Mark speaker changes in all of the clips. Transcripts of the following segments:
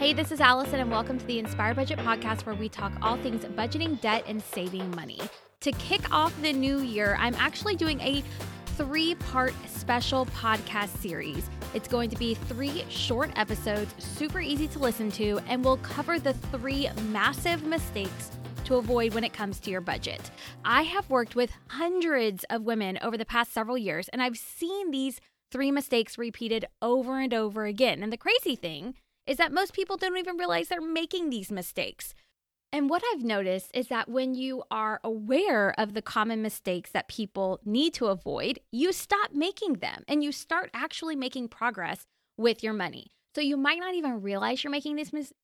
Speaker 1: Hey, this is Allison, and welcome to the Inspire Budget Podcast, where we talk all things budgeting, debt, and saving money. To kick off the new year, I'm actually doing a three part special podcast series. It's going to be three short episodes, super easy to listen to, and we'll cover the three massive mistakes to avoid when it comes to your budget. I have worked with hundreds of women over the past several years, and I've seen these three mistakes repeated over and over again. And the crazy thing is that most people don't even realize they're making these mistakes. And what I've noticed is that when you are aware of the common mistakes that people need to avoid, you stop making them and you start actually making progress with your money. So you might not even realize you're making these mistakes.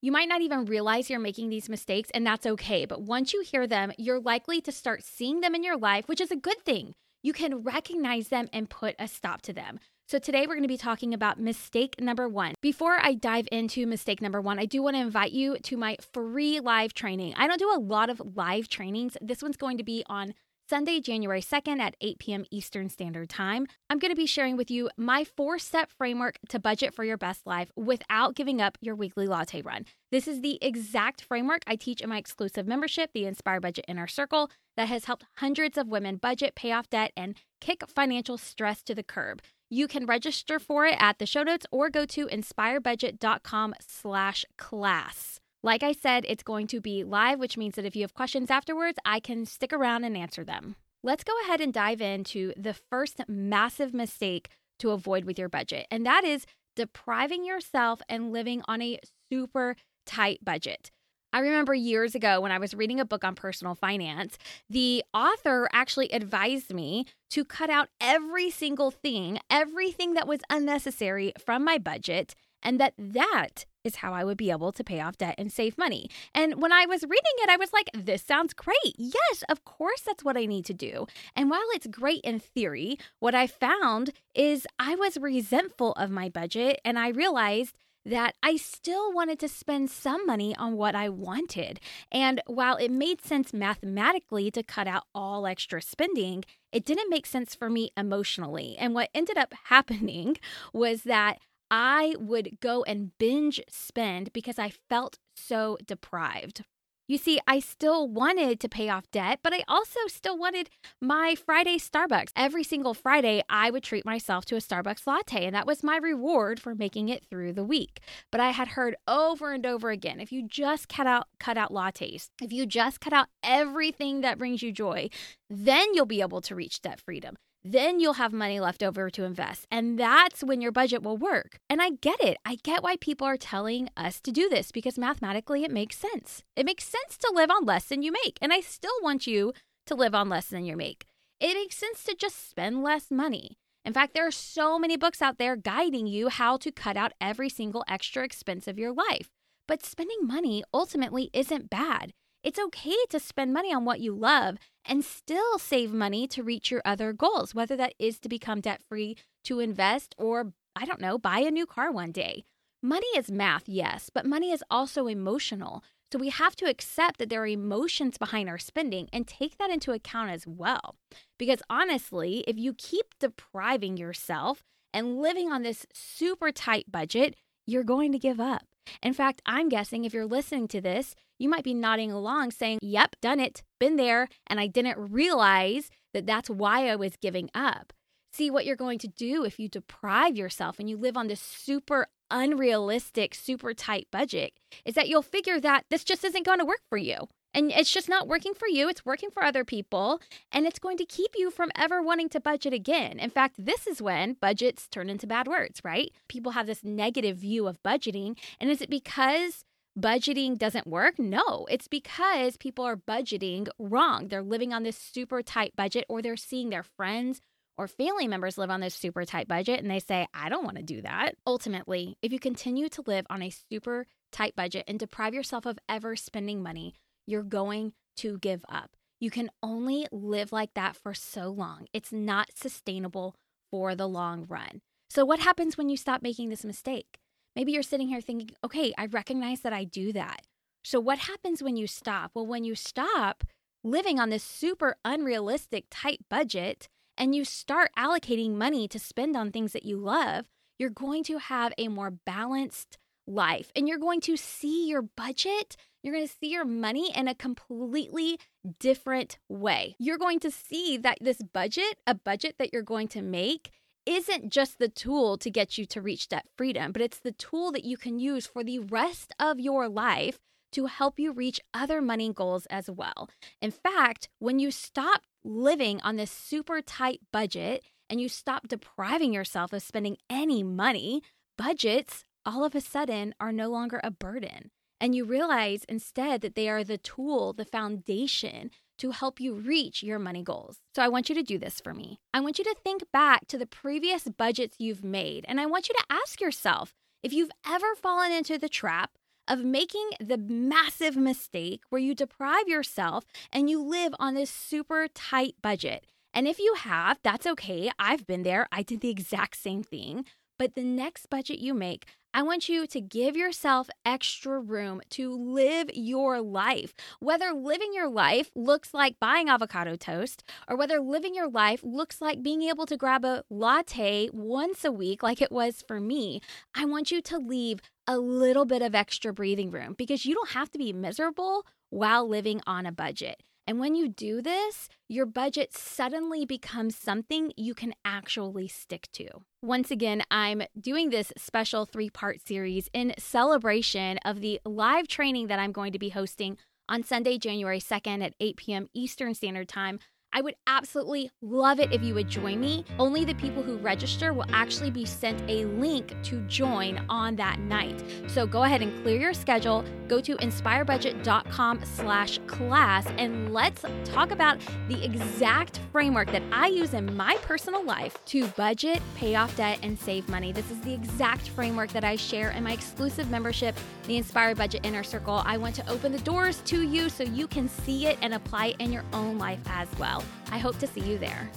Speaker 1: You might not even realize you're making these mistakes, and that's okay. But once you hear them, you're likely to start seeing them in your life, which is a good thing. You can recognize them and put a stop to them. So, today we're going to be talking about mistake number one. Before I dive into mistake number one, I do want to invite you to my free live training. I don't do a lot of live trainings. This one's going to be on Sunday, January 2nd at 8 p.m. Eastern Standard Time. I'm going to be sharing with you my four step framework to budget for your best life without giving up your weekly latte run. This is the exact framework I teach in my exclusive membership, the Inspire Budget Inner Circle, that has helped hundreds of women budget, pay off debt, and kick financial stress to the curb. You can register for it at the show notes or go to inspirebudget.com slash class. Like I said, it's going to be live, which means that if you have questions afterwards, I can stick around and answer them. Let's go ahead and dive into the first massive mistake to avoid with your budget, and that is depriving yourself and living on a super tight budget. I remember years ago when I was reading a book on personal finance, the author actually advised me to cut out every single thing, everything that was unnecessary from my budget, and that that is how I would be able to pay off debt and save money. And when I was reading it, I was like, this sounds great. Yes, of course, that's what I need to do. And while it's great in theory, what I found is I was resentful of my budget and I realized that I still wanted to spend some money on what I wanted. And while it made sense mathematically to cut out all extra spending, it didn't make sense for me emotionally. And what ended up happening was that I would go and binge spend because I felt so deprived. You see, I still wanted to pay off debt, but I also still wanted my Friday Starbucks. Every single Friday, I would treat myself to a Starbucks latte, and that was my reward for making it through the week. But I had heard over and over again if you just cut out cut out lattes, if you just cut out everything that brings you joy, then you'll be able to reach debt freedom then you'll have money left over to invest. And that's when your budget will work. And I get it. I get why people are telling us to do this because mathematically it makes sense. It makes sense to live on less than you make. And I still want you to live on less than you make. It makes sense to just spend less money. In fact, there are so many books out there guiding you how to cut out every single extra expense of your life. But spending money ultimately isn't bad. It's okay to spend money on what you love and still save money to reach your other goals, whether that is to become debt free, to invest, or I don't know, buy a new car one day. Money is math, yes, but money is also emotional. So we have to accept that there are emotions behind our spending and take that into account as well. Because honestly, if you keep depriving yourself and living on this super tight budget, you're going to give up. In fact, I'm guessing if you're listening to this, you might be nodding along saying, Yep, done it, been there, and I didn't realize that that's why I was giving up. See, what you're going to do if you deprive yourself and you live on this super unrealistic, super tight budget is that you'll figure that this just isn't going to work for you. And it's just not working for you, it's working for other people, and it's going to keep you from ever wanting to budget again. In fact, this is when budgets turn into bad words, right? People have this negative view of budgeting. And is it because budgeting doesn't work? No, it's because people are budgeting wrong. They're living on this super tight budget, or they're seeing their friends or family members live on this super tight budget and they say, I don't want to do that. Ultimately, if you continue to live on a super tight budget and deprive yourself of ever spending money, you're going to give up. You can only live like that for so long. It's not sustainable for the long run. So, what happens when you stop making this mistake? Maybe you're sitting here thinking, okay, I recognize that I do that. So, what happens when you stop? Well, when you stop living on this super unrealistic tight budget and you start allocating money to spend on things that you love, you're going to have a more balanced life. And you're going to see your budget, you're going to see your money in a completely different way. You're going to see that this budget, a budget that you're going to make, isn't just the tool to get you to reach debt freedom, but it's the tool that you can use for the rest of your life to help you reach other money goals as well. In fact, when you stop living on this super tight budget and you stop depriving yourself of spending any money, budgets all of a sudden are no longer a burden. And you realize instead that they are the tool, the foundation to help you reach your money goals. So I want you to do this for me. I want you to think back to the previous budgets you've made, and I want you to ask yourself if you've ever fallen into the trap of making the massive mistake where you deprive yourself and you live on this super tight budget. And if you have, that's okay. I've been there. I did the exact same thing. But the next budget you make, I want you to give yourself extra room to live your life. Whether living your life looks like buying avocado toast, or whether living your life looks like being able to grab a latte once a week, like it was for me, I want you to leave a little bit of extra breathing room because you don't have to be miserable while living on a budget. And when you do this, your budget suddenly becomes something you can actually stick to. Once again, I'm doing this special three part series in celebration of the live training that I'm going to be hosting on Sunday, January 2nd at 8 p.m. Eastern Standard Time I would absolutely love it if you would join me. Only the people who register will actually be sent a link to join on that night. So go ahead and clear your schedule. Go to inspirebudget.com slash class and let's talk about the exact framework that I use in my personal life to budget, pay off debt, and save money. This is the exact framework that I share in my exclusive membership, the Inspired Budget Inner Circle. I want to open the doors to you so you can see it and apply it in your own life as I hope to see you there.